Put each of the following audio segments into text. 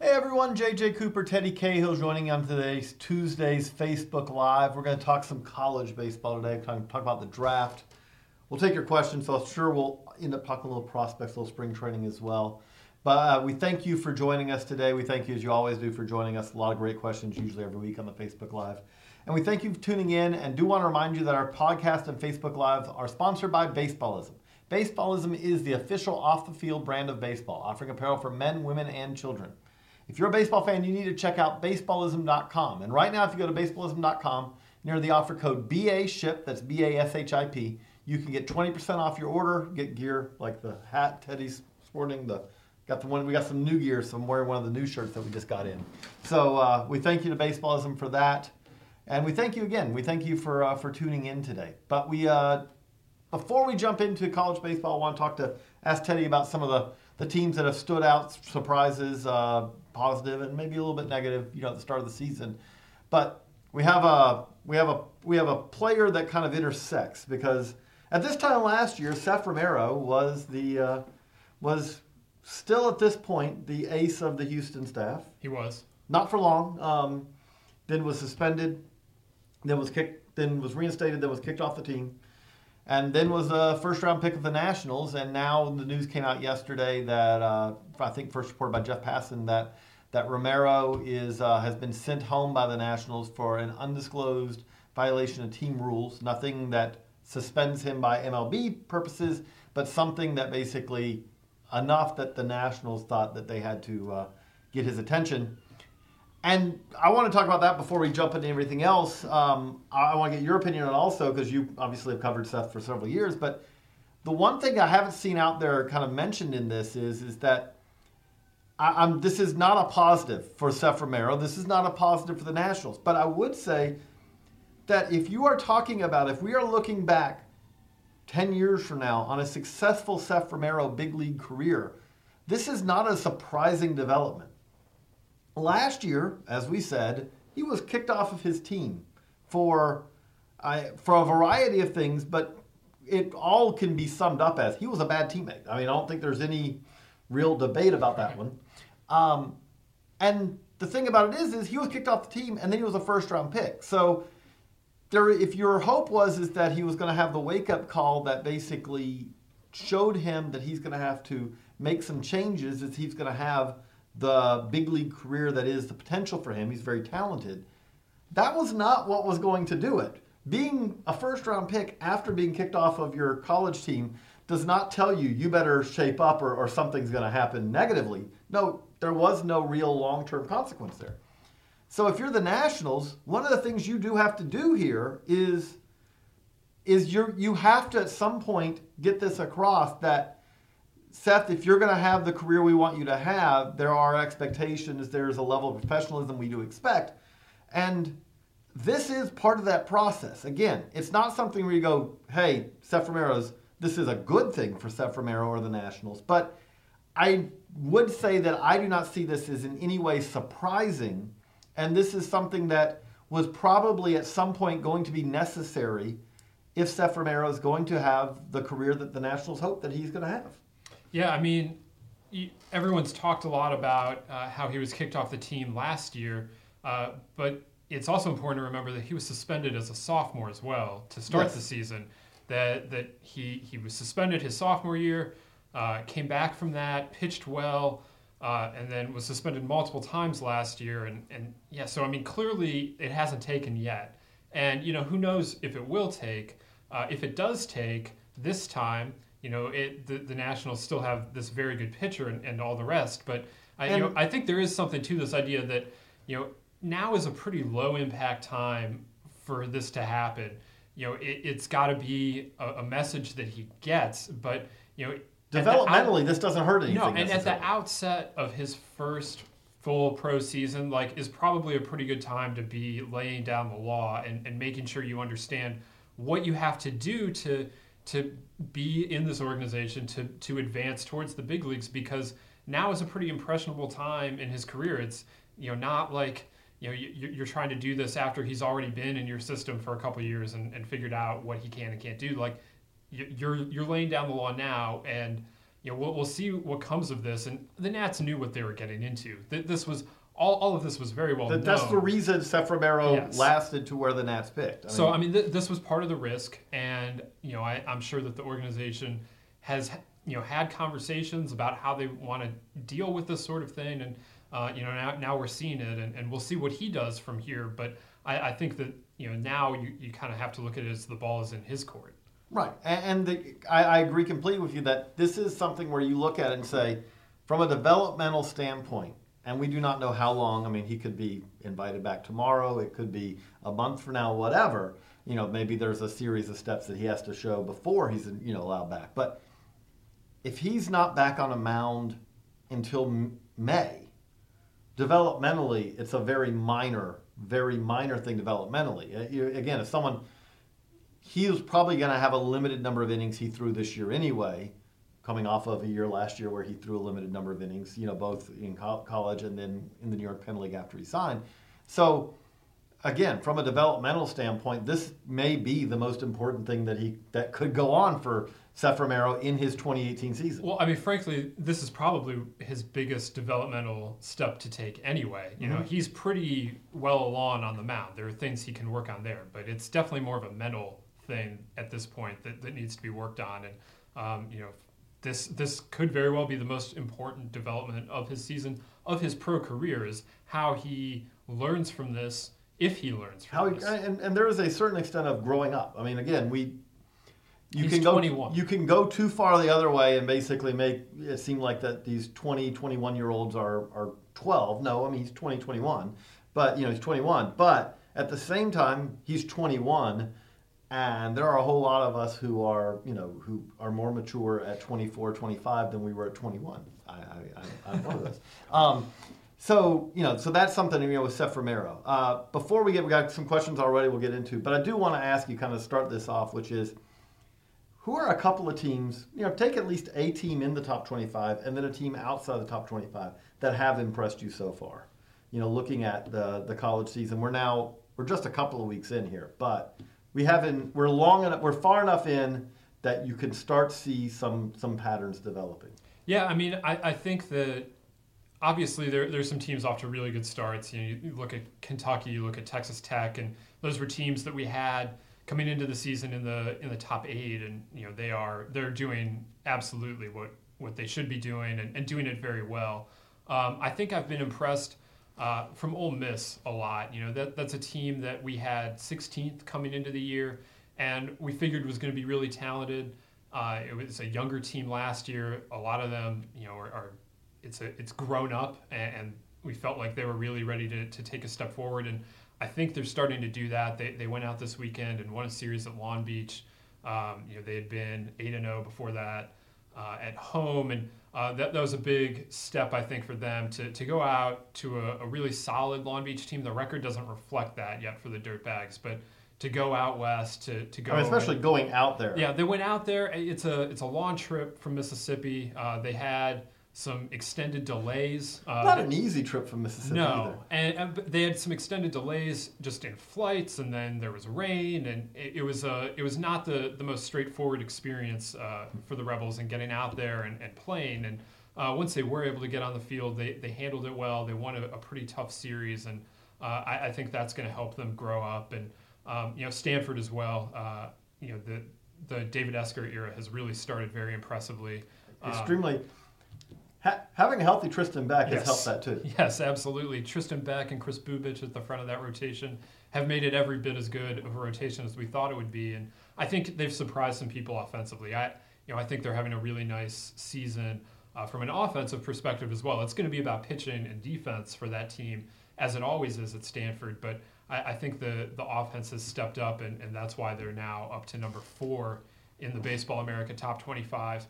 Hey everyone, JJ Cooper, Teddy Cahill joining on today's Tuesday's Facebook Live. We're going to talk some college baseball today, talk, talk about the draft. We'll take your questions, so I'm sure we'll end up talking a little prospects, a little spring training as well. But uh, we thank you for joining us today. We thank you, as you always do, for joining us. A lot of great questions, usually every week on the Facebook Live. And we thank you for tuning in and do want to remind you that our podcast and Facebook Live are sponsored by Baseballism. Baseballism is the official off the field brand of baseball, offering apparel for men, women, and children. If you're a baseball fan, you need to check out baseballism.com. And right now, if you go to baseballism.com, near the offer code BASHIP, that's B A S H I P, you can get 20% off your order, get gear like the hat Teddy's sporting, the got the one we got some new gear, so I'm wearing one of the new shirts that we just got in. So uh, we thank you to Baseballism for that. And we thank you again. We thank you for uh, for tuning in today. But we uh, before we jump into college baseball, I want to talk to ask Teddy about some of the the teams that have stood out, surprises, uh, positive and maybe a little bit negative, you know, at the start of the season. But we have a we have a we have a player that kind of intersects because at this time last year, Seth Romero was the uh, was still at this point the ace of the Houston staff. He was not for long. Um, then was suspended. Then was kicked. Then was reinstated. Then was kicked off the team and then was a first round pick of the Nationals. And now the news came out yesterday that uh, I think first reported by Jeff Passan that that Romero is uh, has been sent home by the Nationals for an undisclosed violation of team rules. Nothing that suspends him by MLB purposes, but something that basically enough that the Nationals thought that they had to uh, get his attention. And I want to talk about that before we jump into everything else. Um, I want to get your opinion on also because you obviously have covered Seth for several years. But the one thing I haven't seen out there kind of mentioned in this is is that I, am this is not a positive for Seth Romero. This is not a positive for the Nationals. But I would say that if you are talking about if we are looking back 10 years from now on a successful Seth Romero big league career, this is not a surprising development. Last year, as we said, he was kicked off of his team for for a variety of things, but it all can be summed up as he was a bad teammate. I mean, I don't think there's any real debate about that one. Um, and the thing about it is, is he was kicked off the team, and then he was a first round pick. So there, if your hope was is that he was going to have the wake up call that basically showed him that he's going to have to make some changes, is he's going to have the big league career that is the potential for him. He's very talented. That was not what was going to do it. Being a first round pick after being kicked off of your college team does not tell you you better shape up or, or something's going to happen negatively. No, there was no real long term consequence there. So if you're the Nationals, one of the things you do have to do here is is you you have to at some point get this across that Seth, if you're going to have the career we want you to have, there are expectations, there's a level of professionalism we do expect. And this is part of that process. Again, it's not something where you go, hey, Seth Romero's, this is a good thing for Seth Romero or the Nationals. But I would say that I do not see this as in any way surprising. And this is something that was probably at some point going to be necessary if Seth Romero is going to have the career that the Nationals hope that he's going to have. Yeah, I mean, everyone's talked a lot about uh, how he was kicked off the team last year, uh, but it's also important to remember that he was suspended as a sophomore as well to start yes. the season. That that he he was suspended his sophomore year. Uh, came back from that, pitched well, uh, and then was suspended multiple times last year. And, and yeah, so I mean, clearly it hasn't taken yet. And you know, who knows if it will take? Uh, if it does take this time, you know, it the, the Nationals still have this very good pitcher and, and all the rest. But I, you know, I think there is something to this idea that you know now is a pretty low impact time for this to happen. You know, it, has got to be a, a, message that he gets, but you know, developmentally, out, this doesn't hurt anything. No, and at the outset of his first full pro season, like, is probably a pretty good time to be laying down the law and, and making sure you understand what you have to do to to be in this organization to to advance towards the big leagues because now is a pretty impressionable time in his career. It's you know not like you know you're trying to do this after he's already been in your system for a couple years and, and figured out what he can and can't do. Like you're you're laying down the law now, and you know we'll, we'll see what comes of this. And the Nats knew what they were getting into. This was all, all of this was very well known. That's the reason Seth Romero yes. lasted to where the Nats picked. I so mean, I mean, th- this was part of the risk, and you know, I, I'm sure that the organization has you know had conversations about how they want to deal with this sort of thing, and uh, you know, now, now we're seeing it, and, and we'll see what he does from here. But I, I think that you know now you, you kind of have to look at it as the ball is in his court. Right, and, the, I, I agree completely with you that this is something where you look at it and say, from a developmental standpoint, and we do not know how long. I mean, he could be invited back tomorrow. It could be a month from now, whatever. You know, maybe there's a series of steps that he has to show before he's you know allowed back. But if he's not back on a mound until May, developmentally, it's a very minor, very minor thing developmentally. Uh, again, if someone he was probably going to have a limited number of innings he threw this year anyway coming off of a year last year where he threw a limited number of innings, you know, both in co- college and then in the New York Penn League after he signed. So, again, from a developmental standpoint, this may be the most important thing that he that could go on for Seth Romero in his 2018 season. Well, I mean, frankly, this is probably his biggest developmental step to take anyway. You mm-hmm. know, he's pretty well along on the mound. There are things he can work on there, but it's definitely more of a mental thing at this point that, that needs to be worked on. And, um, you know, this this could very well be the most important development of his season of his pro career is how he learns from this if he learns from how he, this. And, and there is a certain extent of growing up. I mean, again, we you He's can 21. go you can go too far the other way and basically make it seem like that these 20 21 year olds are are 12 no i mean he's 20 21 but you know he's 21 but at the same time he's 21 and there are a whole lot of us who are, you know, who are more mature at 24, 25 than we were at 21. I, I, am one of those. Um, so, you know, so that's something, you know, with Seth Romero. Uh, before we get, we got some questions already we'll get into, but I do want to ask you kind of start this off, which is, who are a couple of teams, you know, take at least a team in the top 25 and then a team outside the top 25 that have impressed you so far? You know, looking at the, the college season, we're now, we're just a couple of weeks in here, but we haven't we're long enough we're far enough in that you can start see some some patterns developing. Yeah, I mean, I, I think that obviously there, there's some teams off to really good starts. You, know, you look at Kentucky, you look at Texas Tech, and those were teams that we had coming into the season in the in the top eight, and you know they are they're doing absolutely what what they should be doing and, and doing it very well. Um, I think I've been impressed uh, from Ole Miss a lot. You know, that, that's a team that we had 16th coming into the year, and we figured was going to be really talented. Uh, it was a younger team last year. A lot of them, you know, are, are it's a it's grown up, and, and, we felt like they were really ready to, to take a step forward. And I think they're starting to do that. They, they went out this weekend and won a series at Long Beach. Um, you know, they had been eight and zero oh before that uh, at home, and uh, that, that was a big step, I think, for them to, to go out to a, a, really solid Long Beach team. The record doesn't reflect that yet for the Dirtbags, but to go out west, to, to go, I mean, especially and, going out there. Yeah, they went out there. It's a it's a long trip from Mississippi. Uh, they had some extended delays. Uh, Not an easy trip from Mississippi. No. And, and, they had some extended delays just in flights, and then there was rain, and it, it was uh, it was not the, the most straightforward experience uh, for the Rebels in getting out there and, and playing. And uh, once they were able to get on the field, they, they handled it well. They won a, a pretty tough series, and uh, I, I, think that's going to help them grow up. And um, you know, Stanford as well. Uh, you know, the the David Esquer era has really started very impressively. Um, extremely. Ha- having a healthy Tristan Beck Yes. has helped that too. Yes, absolutely. Tristan Beck and Kris Bubic at the front of that rotation have made it every bit as good of a rotation as we thought it would be, and I think they've surprised some people offensively. I, you know, I think they're having a really nice season uh, from an offensive perspective as well. It's going to be about pitching and defense for that team, as it always is at Stanford. But I, I think the the offense has stepped up, and, and that's why they're now up to number four in the Baseball America top twenty-five.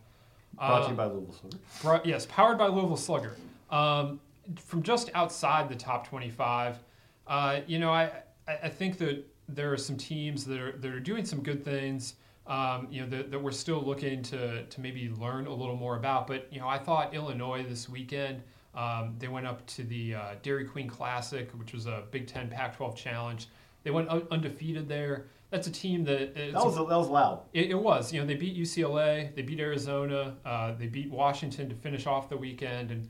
Brought to you by Louisville Slugger. Bro- yes, powered by Louisville Slugger. Um, from just outside the top 25, uh, you know, I, I I think that there are some teams that are that are doing some good things. Um, you know, that, that we're still looking to to maybe learn a little more about. But you know, I thought Illinois this weekend. Um, they went up to the uh, Dairy Queen Classic, which was a Big Ten Pac-12 challenge. They went undefeated there. That's a team that That was that was loud. it, it was. You know, they beat UCLA, they beat Arizona, uh, they beat Washington to finish off the weekend, and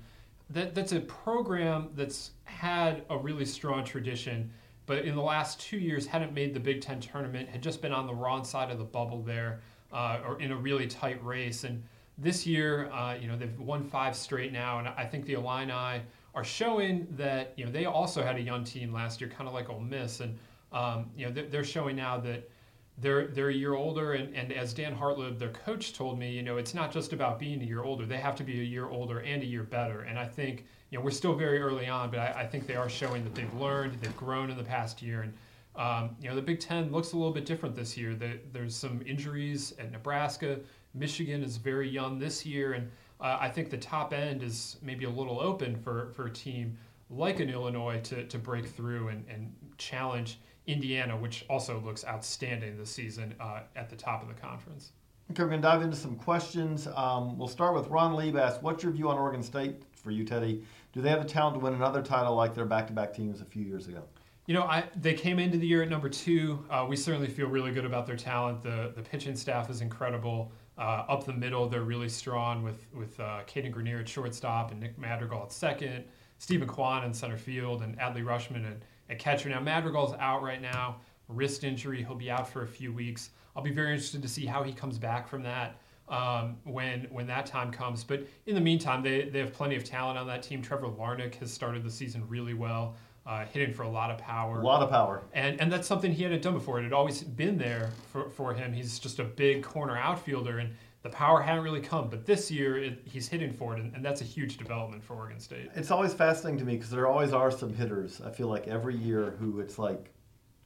that that's a program that's had a really strong tradition, but in the last two years hadn't made the Big Ten tournament, had just been on the wrong side of the bubble there, uh, or in a really tight race. And this year, uh, you know, they've won five straight now, and I think the Illini are showing that you know they also had a young team last year, kind of like Ole Miss, and um, you know they're, showing now that they're they're a year older and, and as Dan Hartleb, their coach, told me, you know, it's not just about being a year older. They have to be a year older and a year better. And I think, you know, we're still very early on, but I, I think they are showing that they've learned, they've grown in the past year. And um, you know, the Big Ten looks a little bit different this year. The, there's some injuries at Nebraska. Michigan is very young this year, and uh, I think the top end is maybe a little open for, for a team like an Illinois to, to break through and, and challenge Indiana, which also looks outstanding this season uh, at the top of the conference. Okay, we're going to dive into some questions. Um, we'll start with Ron Lieb asked, What's your view on Oregon State for you, Teddy? Do they have the talent to win another title like their back to back teams a few years ago? You know, I, they came into the year at number two. Uh, we certainly feel really good about their talent. The the pitching staff is incredible. Uh, up the middle, they're really strong with with uh, Cadyn Grenier at shortstop and Nick Madrigal at second, Steven Kwan in center field, and Adley Rutschman at, at catcher. Now Madrigal's out right now, wrist injury. He'll be out for a few weeks. I'll be very interested to see how he comes back from that um, when when that time comes. But in the meantime, they, they have plenty of talent on that team. Trevor Larnach has started the season really well, uh, hitting for a lot of power. A lot of power. And and that's something he hadn't done before. It had always been there for, for him. He's just a big corner outfielder, and the power hadn't really come. But this year, it, he's hitting for it, and, and that's a huge development for Oregon State. It's always fascinating to me because there always are some hitters. I feel like every year who it's like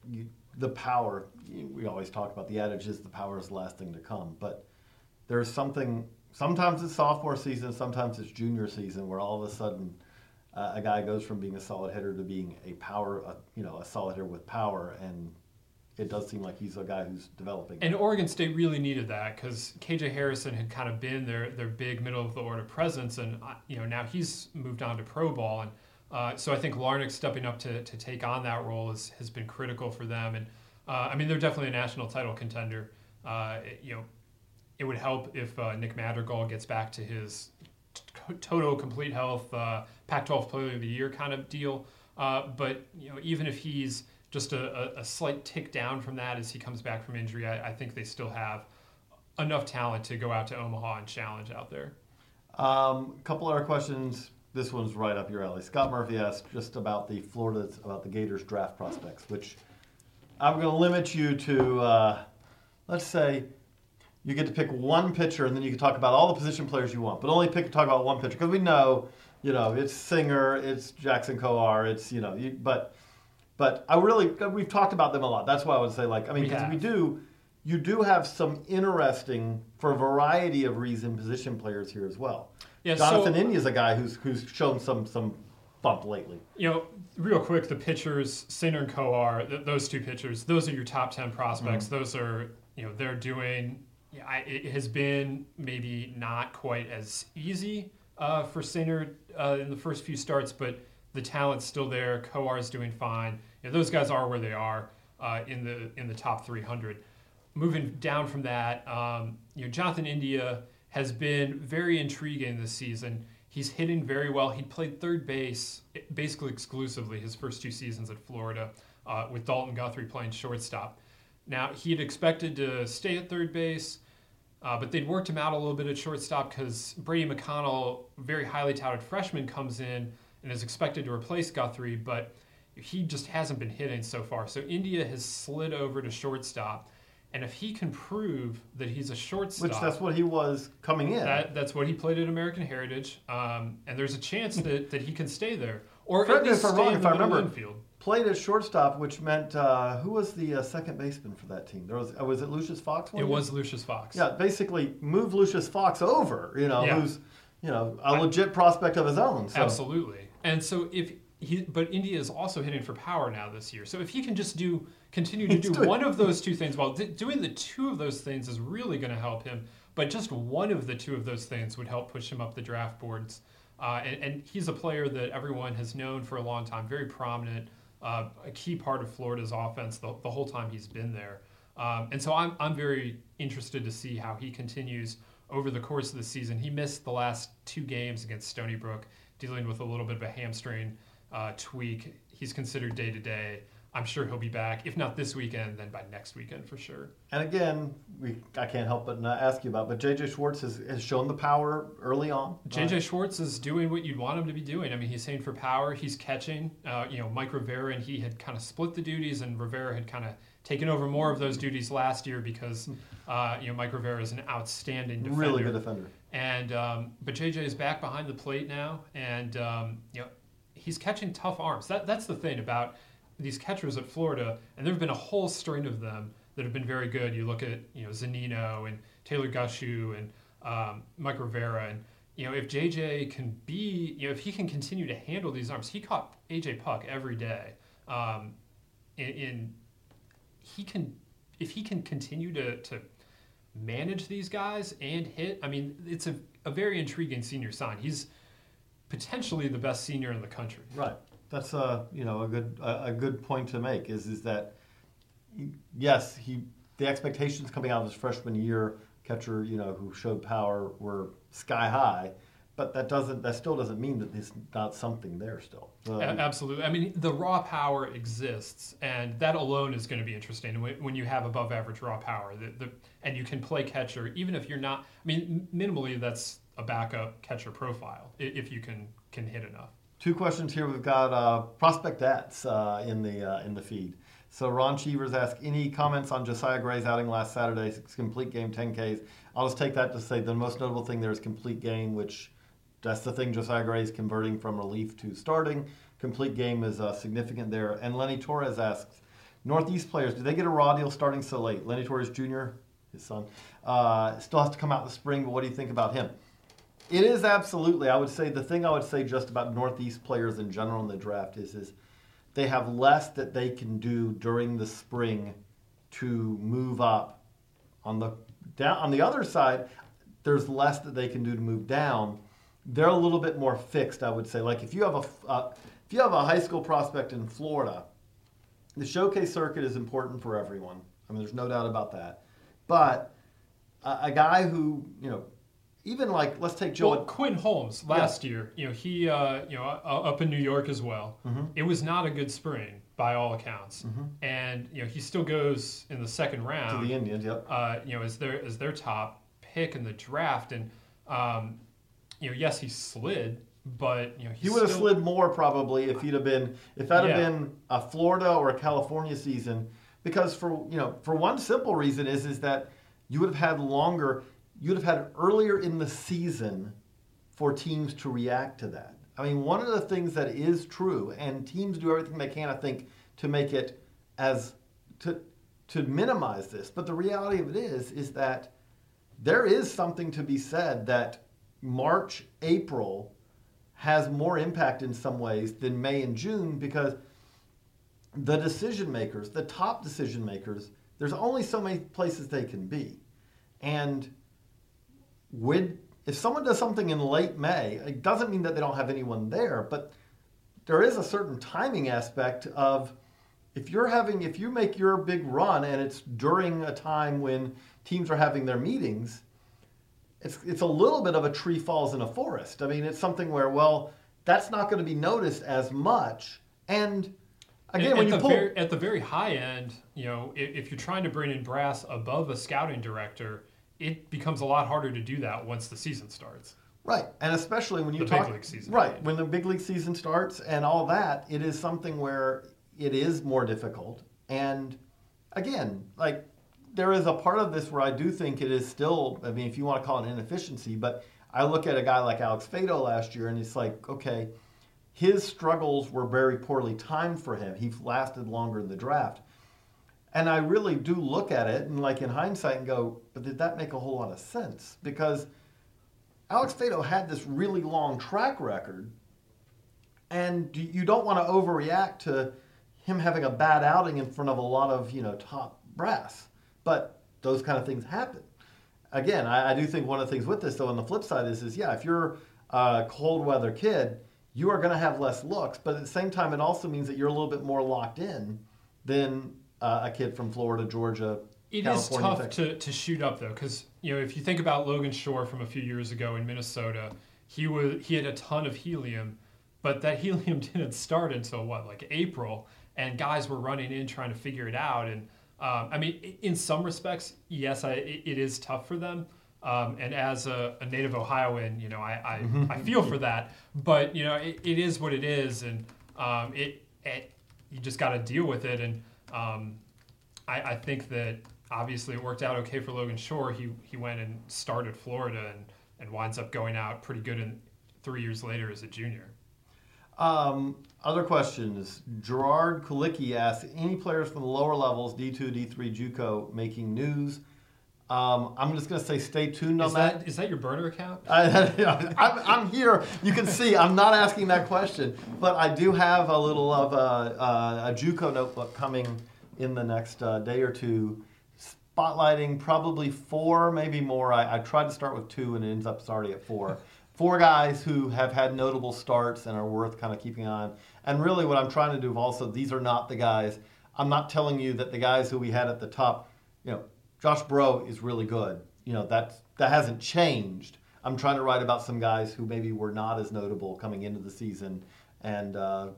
you, the power. You, we always talk about the adage is the power is the last thing to come, but there's something. Sometimes it's sophomore season, sometimes it's junior season, where all of a sudden uh, a guy goes from being a solid hitter to being a power, uh, you know, a solid hitter with power, and it does seem like he's a guy who's developing. And Oregon State really needed that because KJ Harrison had kind of been their their big middle of the order presence, and uh, you know now he's moved on to pro ball, and uh, so I think Larnach stepping up to, to take on that role is, has been critical for them. And uh, I mean they're definitely a national title contender. Uh, it- you know, it would help if uh, Nick Madrigal gets back to his t- total complete health, uh, Pac-12 Player of the Year kind of deal. But you know, even if he's just a, a, slight tick down from that as he comes back from injury, I, I think they still have enough talent to go out to Omaha and challenge out there. Um, a couple other questions. This one's right up your alley. Scott Murphy asked just about the Florida, about the Gators draft prospects, which I'm going to limit you to, uh, let's say, you get to pick one pitcher, and then you can talk about all the position players you want, but only pick talk about one pitcher because we know, you know, it's Singer, it's Jackson Kowar, it's you know, you, but but I really we've talked about them a lot. That's why I would say like I mean because we, have. do you do have some interesting for a variety of reason position players here as well. Yeah, Jonathan so- India is a guy who's who's shown some some bump lately. You know, real quick, the pitchers, Singer and Kowar, th- those two pitchers, those are your top 10 prospects. Those are, you know, they're doing, yeah, I, it has been maybe not quite as easy uh, for Singer uh, in the first few starts, but the talent's still there. Kowar is doing fine. You know, those guys are where they are uh, in the in the top 300. Moving down from that, um, you know, Jonathan India has been very intriguing this season. He's hitting very well. He played third base basically exclusively his first two seasons at Florida, uh, with Dalton Guthrie playing shortstop. Now he had expected to stay at third base. Uh, but they'd worked him out a little bit at shortstop because Brady McConnell, very highly touted freshman, comes in and is expected to replace Guthrie, but he just hasn't been hitting so far. So India has slid over to shortstop. And if he can prove that he's a shortstop, Which that's what he was coming in. that, that's what he played at American Heritage, um, and there's a chance that, that he can stay there, or Correct at least if I'm stay wrong, in if the I remember. infield. Played at shortstop, which meant uh, who was the uh, second baseman for that team? There was uh, was it Lucius Fox? It was Lucius Fox. Yeah, basically move Lucius Fox over. You know, Yeah. who's you know a legit prospect of his own. So. Absolutely. And so if he, but India is also hitting for power now this year. So if he can just do, continue to He's do doing- one of those two things, well, d- doing the two of those things is really going to help him. But just one of the two of those things would help push him up the draft boards. Uh, and, and he's a player that everyone has known for a long time, very prominent, uh, a key part of Florida's offense the, the whole time he's been there. Um, and so I'm, I'm very interested to see how he continues over the course of the season. He missed the last two games against Stony Brook, dealing with a little bit of a hamstring uh, tweak. He's considered day to day. I'm sure he'll be back, if not this weekend, then by next weekend for sure. And again, we I can't help but not ask you about. But JJ Schwartz has, has shown the power early on. JJ Schwartz is doing what you'd want him to be doing. I mean, he's hitting for power. He's catching. Uh, you know, Mike Rivera and he had kind of split the duties, and Rivera had kind of taken over more of those duties last year because uh, you know Mike Rivera is an outstanding defender. really good defender. And um, but JJ is back behind the plate now, and um, you know he's catching tough arms. That that's the thing about these catchers at Florida, and there have been a whole string of them that have been very good. You look at you know Zunino and Taylor Gushue and um, Mike Rivera, and you know if JJ can be, you know if he can continue to handle these arms, he caught AJ Puk every day. Um, in, in he can if he can continue to to manage these guys and hit. I mean, it's a, a very intriguing senior sign. He's potentially the best senior in the country. Right. That's a you know a good a, a good point to make is is that yes he the expectations coming out of his freshman year catcher you know who showed power were sky high, but that doesn't that still doesn't mean that there's not something there still. A- absolutely. I mean, the raw power exists, and that alone is going to be interesting when, when you have above average raw power. The, the, and you can play catcher, even if you're not. I mean, minimally, that's a backup catcher profile if you can can hit enough. Two questions here. We've got uh, prospect ats uh, in the uh, in the feed. So Ron Cheevers asked any comments on Josiah Gray's outing last Saturday, complete game, 10 Ks. I'll just take that to say the most notable thing there is complete game, which that's the thing Josiah Gray is converting from relief to starting. Complete game is uh, significant there. And Lenny Torres asks, Northeast players, do they get a raw deal starting so late? Lenny Torres Jr., his son, uh, still has to come out in the spring, but what do you think about him? It is absolutely. I would say the thing I would say just about Northeast players in general in the draft is is they have less that they can do during the spring to move up. On the down on the other side, there's less that they can do to move down. They're a little bit more fixed, I would say. Like if you have a uh, if you have a high school prospect in Florida, the showcase circuit is important for everyone. I mean, there's no doubt about that. But a, a guy who you know even like let's take Joe. Well, Quinn Holmes last year, you know, he, uh, you know, uh, up in New York as well. Mm-hmm. It was not a good spring by all accounts, and you know, he still goes in the second round to the Indians, yep. uh, you know, as their as their top pick in the draft, and um, you know, yes, he slid, but you know, He would have still- slid more probably if he'd have been if that had been a Florida or a California season. Because for you know for one simple reason is is that you would have had longer. You'd have had earlier in the season for teams to react to that. I mean, one of the things that is true, and teams do everything they can, I think, to make it as to to minimize this. But the reality of it is is that there is something to be said that March, April has more impact in some ways than May and June because the decision makers, the top decision makers, there's only so many places they can be. And when, if someone does something in late May, it doesn't mean that they don't have anyone there, but there is a certain timing aspect of if you're having if you make your big run and it's during a time when teams are having their meetings, it's it's a little bit of a tree falls in a forest. I mean, it's something where well, that's not going to be noticed as much. And again, at, when you the pull very, at the very high end, you know, if, if you're trying to bring in brass above a scouting director, it becomes a lot harder to do that once the season starts. Right, and especially when you The talk big league season. Right, when the big league season starts and all that, it is something where it is more difficult. And again, like there is a part of this where I do think it is still. I mean, if you want to call it inefficiency, but I look at a guy like Alex Faedo last year, and it's like, okay, his struggles were very poorly timed for him. He lasted longer in the draft. And I really do look at it and, like, in hindsight, and go, but did that make a whole lot of sense? Because Alex Faedo had this really long track record, and you don't want to overreact to him having a bad outing in front of a lot of, you know, top brass. But those kind of things happen. Again, I, I do think one of the things with this, though, on the flip side is, is yeah, if you're a cold weather kid, you are going to have less looks. But at the same time, it also means that you're a little bit more locked in than uh, a kid from Florida, Georgia, It is California. tough Texas. to, to shoot up though, because you know if you think about Logan Shore from a few years ago in Minnesota, he was he had a ton of helium, but that helium didn't start until what like April, and guys were running in trying to figure it out. And um, I mean, in some respects, yes, I, it is tough for them. Um, and as a, a native Ohioan, you know, I, I, I feel for that. But you know, it, it is what it is, and um, it, it you just got to deal with it. And um, I, I think that obviously it worked out okay for Logan Shore. He he went and started Florida and, and winds up going out pretty good in three years later as a junior. Um, other questions. Gerard Kulicki asks, any players from the lower levels, D2, D3, JUCO, making news? Um, I'm just going to say stay tuned on Is that is that your burner account? I, I'm, I'm here. You can see I'm not asking that question, but I do have a little of a, a, a JUCO notebook coming in the next uh, day or two, spotlighting probably four, maybe more. I, I tried to start with two, and it ends up starting at four. Four guys who have had notable starts and are worth kind of keeping on. And really, what I'm trying to do also, these are not the guys. I'm not telling you that the guys who we had at the top, you know, Josh Bro is really good. You know, that's that hasn't changed. I'm trying to write about some guys who maybe were not as notable coming into the season, and uh,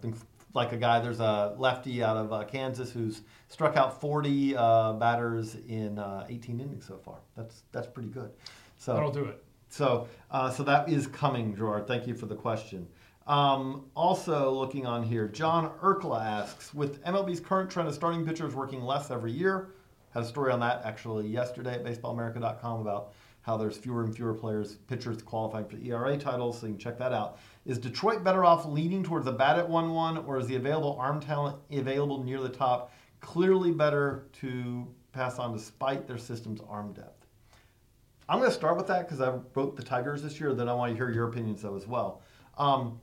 like a guy. There's a lefty out of uh, Kansas who's struck out 40 uh, batters in uh, 18 innings so far. That's that's pretty good. So That'll do it. So, uh, so that is coming, Gerard. Thank you for the question. Um, also, looking on here, John Urkla asks, with MLB's current trend of starting pitchers working less every year, had a story on that actually yesterday at BaseballAmerica.com about how there's fewer and fewer players, pitchers qualifying for ERA titles. So you can check that out. Is Detroit better off leaning towards a bat at one-one, or is the available arm talent available near the top clearly better to pass on despite their system's arm depth? I'm going to start with that because I wrote the Tigers this year. Then I want to hear your opinions though as well. Um,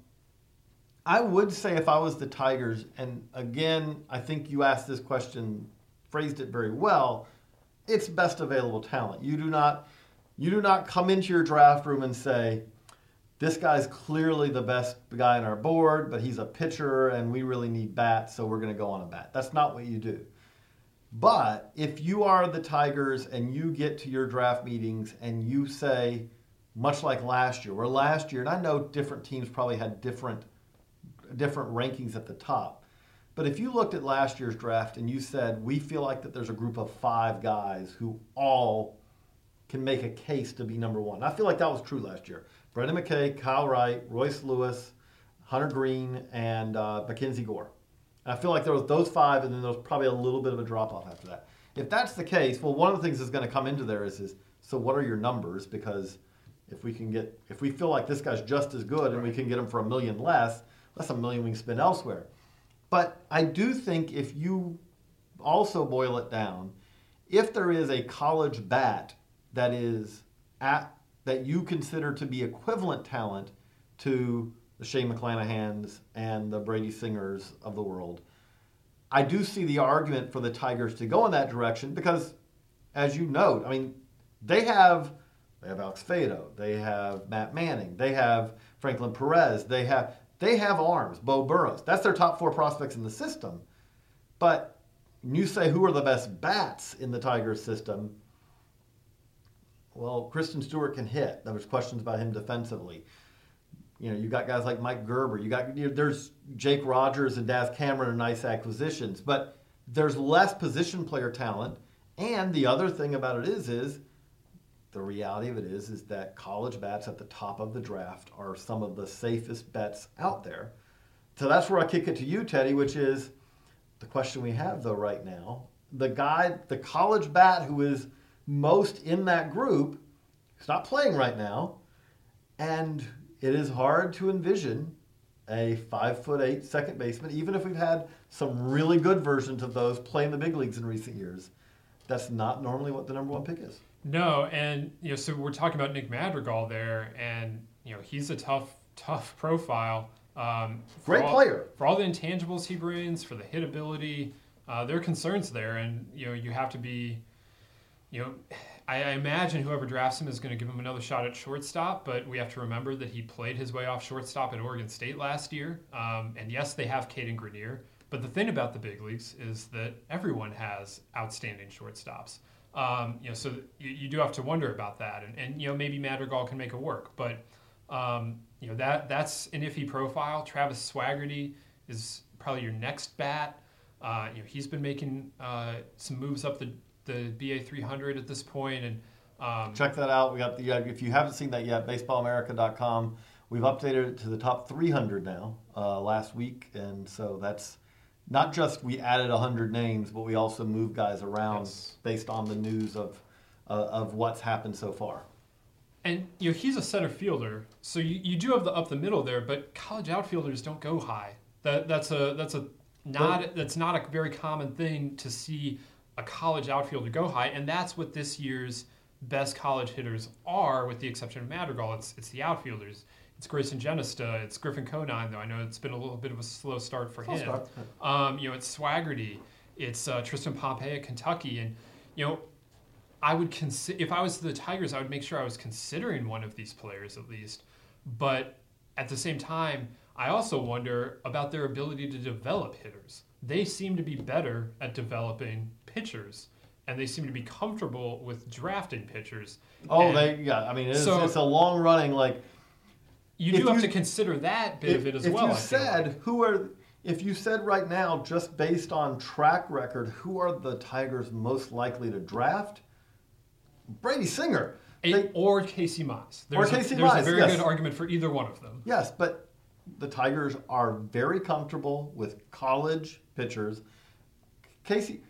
I would say if I was the Tigers, and again, I think you asked this question, phrased it very well. It's best available talent. You do not, you do not come into your draft room and say, "This guy's clearly the best guy on our board, but he's a pitcher, and we really need bats, so we're going to go on a bat." That's not what you do. But if you are the Tigers and you get to your draft meetings and you say, much like last year, where last year, and I know different teams probably had different different rankings at the top. But if you looked at last year's draft and you said, we feel like that there's a group of five guys who all can make a case to be number one. I feel like that was true last year. Brendan McKay, Kyle Wright, Royce Lewis, Hunter Greene, and uh, MacKenzie Gore. I feel like there was those five, and then there was probably a little bit of a drop off after that. If that's the case, well, one of the things that's going to come into there is, is so what are your numbers? Because if we can get, if we feel like this guy's just as good and we can get him for a million less, that's a million we can spend elsewhere. But I do think if you also boil it down, if there is a college bat that is at that you consider to be equivalent talent to the Shane McClanahans and the Brady Singers of the world, I do see the argument for the Tigers to go in that direction because, as you note, I mean, they have they have Alex Faedo, they have Matt Manning, they have Franklin Perez, they have they have arms, Beau Burrows. That's their top four prospects in the system. But you say who are the best bats in the Tigers system, well, Christin Stewart can hit. There was questions about him defensively. You know, you got guys like Mike Gerber. You got you know, there's Jake Rogers and Daz Cameron are nice acquisitions, but there's less position player talent. And the other thing about it is, is the reality of it is is that college bats at the top of the draft are some of the safest bets out there. So that's where I kick it to you, Teddy, which is the question we have though right now. The guy, the college bat who is most in that group, is not playing right now, and it is hard to envision a five foot eight second baseman, even if we've had some really good versions of those play in the big leagues in recent years. That's not normally what the number one pick is. No, and you know, so we're talking about Nick Madrigal there, and you know, he's a tough, tough profile. Um, for Great all- player. for all the intangibles he brings, for the hit ability. Uh, there are concerns there, and you know, you have to be. You know, I, I imagine whoever drafts him is going to give him another shot at shortstop, but we have to remember that he played his way off shortstop at Oregon State last year. Um, and yes, they have Cadyn Grenier, but the thing about the big leagues is that everyone has outstanding shortstops. Um, you know, so you, you do have to wonder about that, and, and you know maybe Madrigal can make it work, but um, you know that that's an iffy profile. Travis Swaggerty is probably your next bat. Uh, you know he's been making uh, some moves up the the BA 300 at this point, and um, Check that out. We got the if you haven't seen that yet, baseballamerica.com. We've updated it to the top 300 now uh, last week, and so that's not just we added 100 names, but we also moved guys around Yes. based on the news of uh, of what's happened so far. And you know he's a center fielder, so you, you do have the up the middle there, but college outfielders don't go high. That that's a that's a not that's not a very common thing to see a college outfielder go high, and that's what this year's best college hitters are, with the exception of Madrigal. It's it's the outfielders. It's Greyson Jenista. It's Griffin Conine, though I know it's been a little bit of a slow start for Slow him. start. Um, you know, it's Swaggerty. It's uh, Tristan Pompey at Kentucky, and you know, I would consider if I was the Tigers, I would make sure I was considering one of these players at least. But at the same time, I also wonder about their ability to develop hitters. They seem to be better at developing pitchers, and they seem to be comfortable with drafting pitchers. Oh, And they yeah. I mean, it's, So- it's a long running like. you do have you- to consider that bit of it as if well. you I said like. who are, if you said right now, just based on track record, who are the Tigers most likely to draft? Brady Singer. A- They- or Casey Mize. Or There's, Casey a, there's Mize, a very yes. good argument for either one of them. yes, but the Tigers are very comfortable with college pitchers. Casey,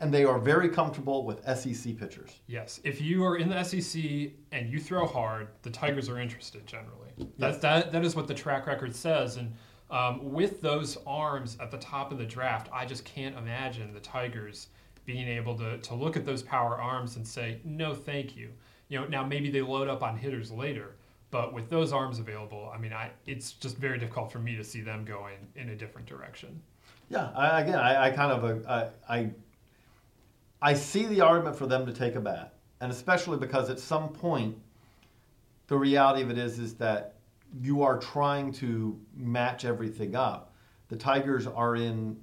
and they are very comfortable with SEC pitchers. Yes, if you are in the SEC and you throw hard, the Tigers are interested generally. Yes. That, that, that is what the track record says. And um, with those arms at the top of the draft, I just can't imagine the Tigers being able to, to look at those power arms and say, no, thank you. You know, now maybe they load up on hitters later, but with those arms available, I mean, I, it's just very difficult for me to see them going in a different direction. Yeah, I, again, I, I kind of uh, I, I I see the argument for them to take a bat, and especially because at some point, the reality of it is is that you are trying to match everything up. The Tigers are in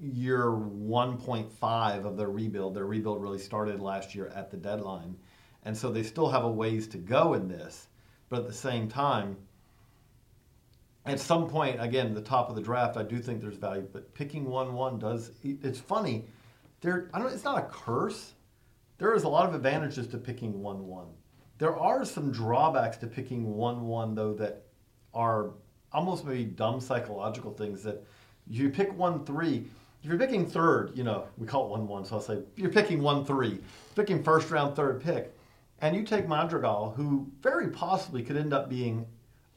year 1.5 of their rebuild. Their rebuild really started last year at the deadline, and so they still have a ways to go in this. But at the same time, at some point, again, the top of the draft, I do think there's value, but picking one one does. It's funny. There, I don't. It's not a curse. There is a lot of advantages to picking one one. There are some drawbacks to picking one one though that are almost maybe dumb psychological things that you pick one three. If you're picking third, you know we call it one one, so I'll say you're picking one three, picking first round third pick, and you take Madrigal, who very possibly could end up being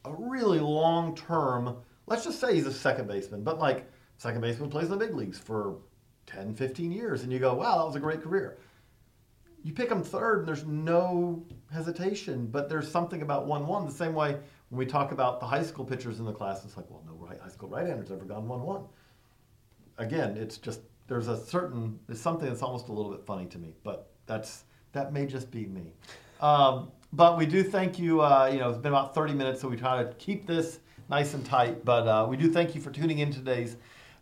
a really long term, let's just say he's a second baseman, but like second baseman plays in the big leagues for 10, 15 years, and you go, wow, that was a great career. You pick them third, and there's no hesitation, but there's something about 1 1. The same way when we talk about the high school pitchers in the class, it's like, well, no right, high school right hander's ever gone 1 1. Again, it's just, there's a certain, there's something that's almost a little bit funny to me, but that's, that may just be me. Um, but we do thank you. Uh, you know, it's been about 30 minutes, so we try to keep this nice and tight. But uh, we do thank you for tuning in today's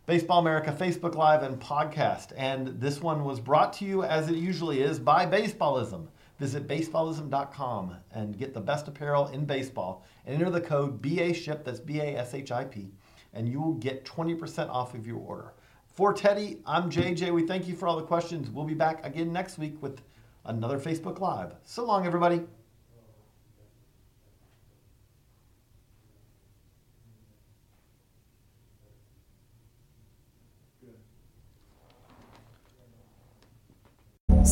Baseball America Facebook Live and podcast. And this one was brought to you, as it usually is, by Baseballism. Visit baseballism.com and get the best apparel in baseball. And enter the code BASHIP, that's B A S H I P, and you will get 20% off of your order. For Teddy, I'm JJ. We thank you for all the questions. We'll be back again next week with another Facebook Live. So long, everybody.